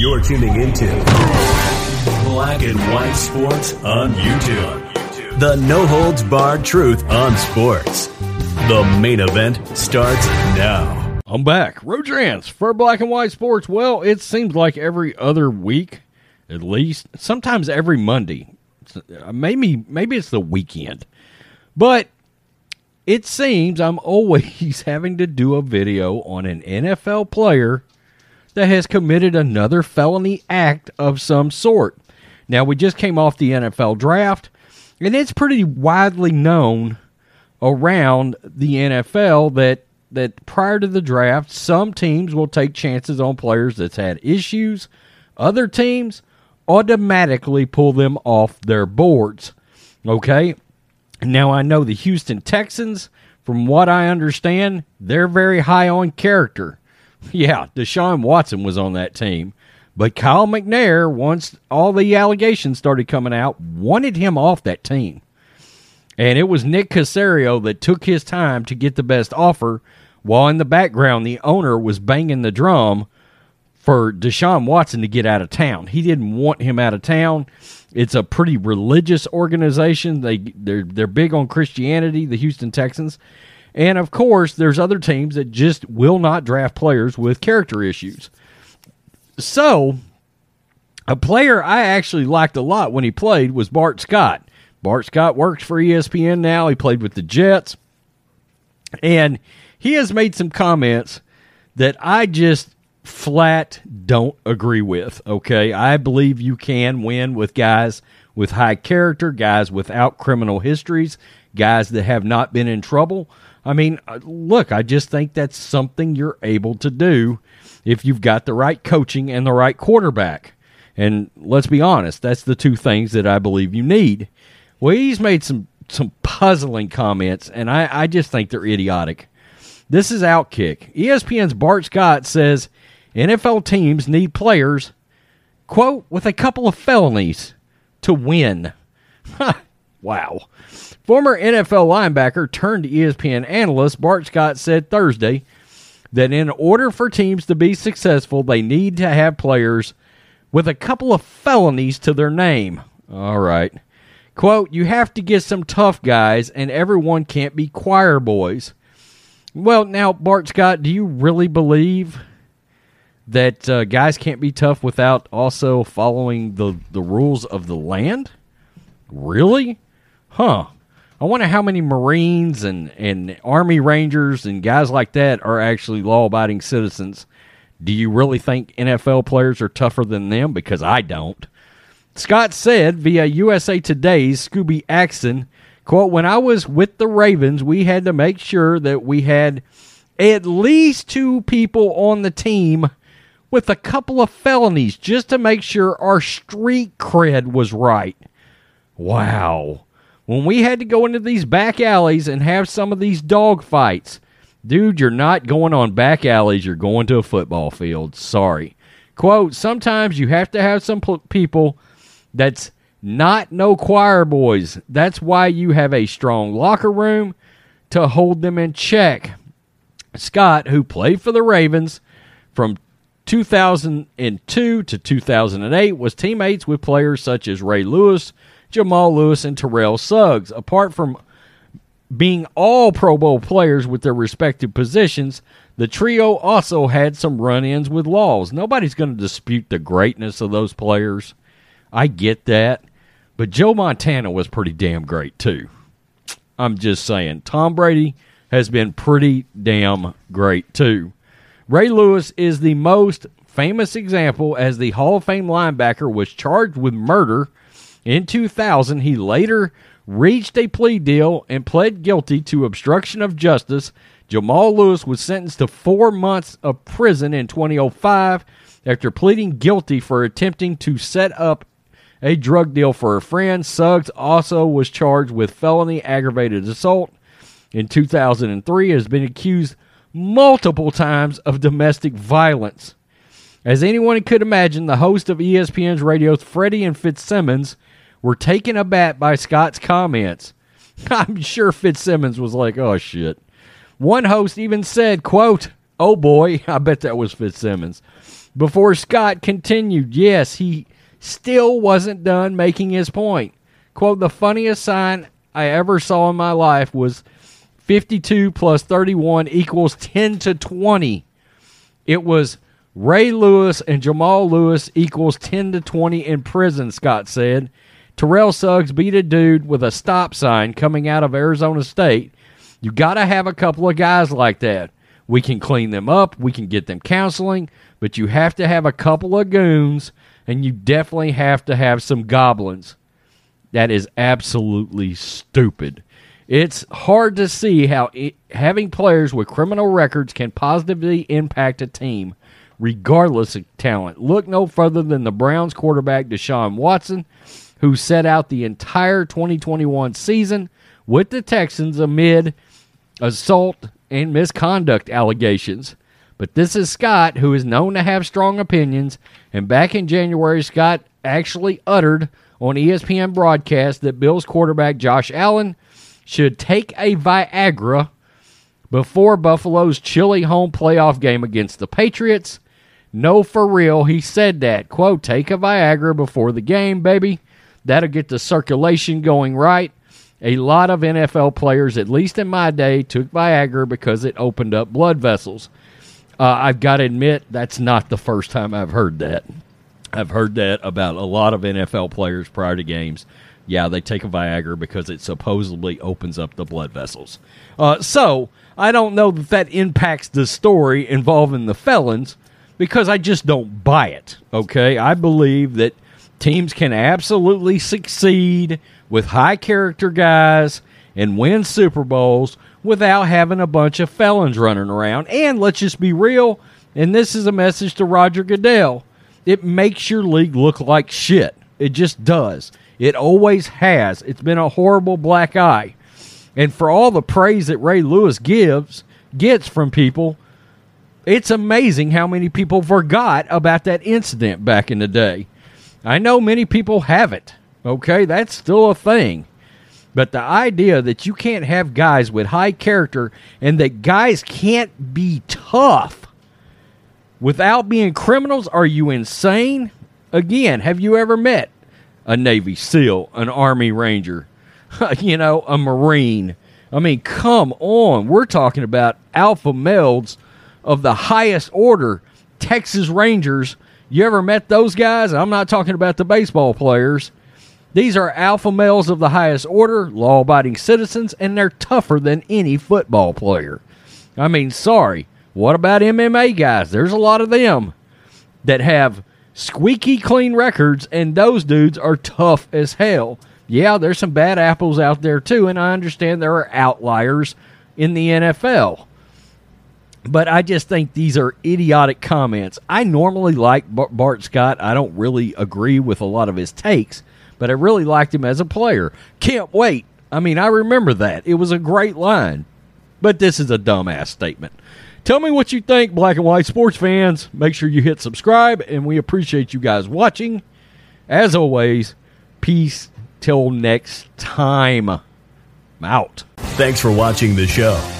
You're tuning into Black and White Sports on YouTube. The no holds barred truth on sports. The main event starts now. I'm back. Rodrance for Black and White Sports. Well, it seems like every other week, at least, sometimes every Monday. Uh, maybe maybe it's the weekend. But it seems I'm always having to do a video on an NFL player that has committed another felony act of some sort. Now, we just came off the NFL draft, and it's pretty widely known around the NFL that that prior to the draft, some teams will take chances on players that's had issues. Other teams automatically pull them off their boards. Okay? Now I know the Houston Texans, from what I understand, they're very high on character. Yeah, Deshaun Watson was on that team. But Kyle McNair, once all the allegations started coming out, wanted him off that team. And it was Nick Caserio that took his time to get the best offer, while in the background, the owner was banging the drum for Deshaun Watson to get out of town. He didn't want him out of town. It's a pretty religious organization. They they're they're big on Christianity, the Houston Texans. And of course, there's other teams that just will not draft players with character issues. So, a player I actually liked a lot when he played was Bart Scott. Bart Scott works for ESPN now. He played with the Jets. And he has made some comments that I just flat don't agree with. Okay. I believe you can win with guys with high character, guys without criminal histories, guys that have not been in trouble. I mean, uh, look, I just think that's something you're able to do if you've got the right coaching and the right quarterback. And let's be honest, that's the two things that I believe you need. Well, he's made some some puzzling comments, and I, I just think they're idiotic. This is Outkick. ESPN's Bart Scott says NFL teams need players, quote, with a couple of felonies to win. wow. Former NFL linebacker turned ESPN analyst Bart Scott said Thursday that in order for teams to be successful, they need to have players with a couple of felonies to their name. All right. Quote, you have to get some tough guys, and everyone can't be choir boys. Well, now, Bart Scott, do you really believe that uh, guys can't be tough without also following the, the rules of the land? Really? Huh. I wonder how many Marines and, and Army Rangers and guys like that are actually law abiding citizens. Do you really think NFL players are tougher than them? Because I don't. Scott said via USA Today's Scooby Axson, quote, When I was with the Ravens, we had to make sure that we had at least two people on the team with a couple of felonies just to make sure our street cred was right. Wow when we had to go into these back alleys and have some of these dog fights, dude, you're not going on back alleys, you're going to a football field. Sorry. Quote, sometimes you have to have some p- people that's not no choir boys. That's why you have a strong locker room to hold them in check. Scott, who played for the Ravens from 2002 to 2008, was teammates with players such as Ray Lewis, Jamal Lewis, and Terrell Suggs. Apart from being all Pro Bowl players with their respective positions, the trio also had some run ins with laws. Nobody's going to dispute the greatness of those players. I get that. But Joe Montana was pretty damn great, too. I'm just saying. Tom Brady has been pretty damn great, too. Ray Lewis is the most famous example as the Hall of Fame linebacker was charged with murder in 2000, he later reached a plea deal and pled guilty to obstruction of justice. Jamal Lewis was sentenced to four months of prison in 2005 after pleading guilty for attempting to set up a drug deal for a friend. Suggs also was charged with felony aggravated assault in 2003 has been accused multiple times of domestic violence. As anyone could imagine, the host of ESPN's radio's Freddie and Fitzsimmons were taken aback by Scott's comments. I'm sure Fitzsimmons was like, oh shit. One host even said, quote, Oh boy, I bet that was Fitzsimmons. Before Scott continued, yes, he still wasn't done making his point. Quote, the funniest sign I ever saw in my life was 52 plus 31 equals 10 to 20. It was Ray Lewis and Jamal Lewis equals 10 to 20 in prison, Scott said. Terrell Suggs beat a dude with a stop sign coming out of Arizona State. You got to have a couple of guys like that. We can clean them up, we can get them counseling, but you have to have a couple of goons, and you definitely have to have some goblins. That is absolutely stupid. It's hard to see how it, having players with criminal records can positively impact a team, regardless of talent. Look no further than the Browns quarterback Deshaun Watson, who set out the entire 2021 season with the Texans amid assault and misconduct allegations. But this is Scott, who is known to have strong opinions. And back in January, Scott actually uttered on ESPN broadcast that Bills quarterback Josh Allen should take a Viagra before Buffalo's chilly home playoff game against the Patriots. No, for real, he said that. Quote, take a Viagra before the game, baby. That'll get the circulation going right. A lot of NFL players, at least in my day, took Viagra because it opened up blood vessels. Uh, I've got to admit, that's not the first time I've heard that. I've heard that about a lot of NFL players prior to games. Yeah, they take a Viagra because it supposedly opens up the blood vessels. Uh, so I don't know that that impacts the story involving the felons because I just don't buy it. Okay, I believe that teams can absolutely succeed with high character guys and win Super Bowls without having a bunch of felons running around. And let's just be real, and this is a message to Roger Goodell it makes your league look like shit. It just does. It always has. It's been a horrible black eye. And for all the praise that Ray Lewis gives gets from people, it's amazing how many people forgot about that incident back in the day. I know many people have it. Okay, that's still a thing. But the idea that you can't have guys with high character and that guys can't be tough without being criminals, are you insane? Again, have you ever met a Navy SEAL, an Army Ranger, you know, a Marine? I mean, come on. We're talking about alpha males of the highest order, Texas Rangers. You ever met those guys? I'm not talking about the baseball players. These are alpha males of the highest order, law abiding citizens, and they're tougher than any football player. I mean, sorry. What about MMA guys? There's a lot of them that have squeaky clean records, and those dudes are tough as hell. Yeah, there's some bad apples out there too, and I understand there are outliers in the NFL. But I just think these are idiotic comments. I normally like Bart Scott. I don't really agree with a lot of his takes, but I really liked him as a player. Can't wait. I mean, I remember that. It was a great line. But this is a dumbass statement. Tell me what you think, black and white sports fans. Make sure you hit subscribe, and we appreciate you guys watching. As always, peace till next time. I'm out. Thanks for watching the show.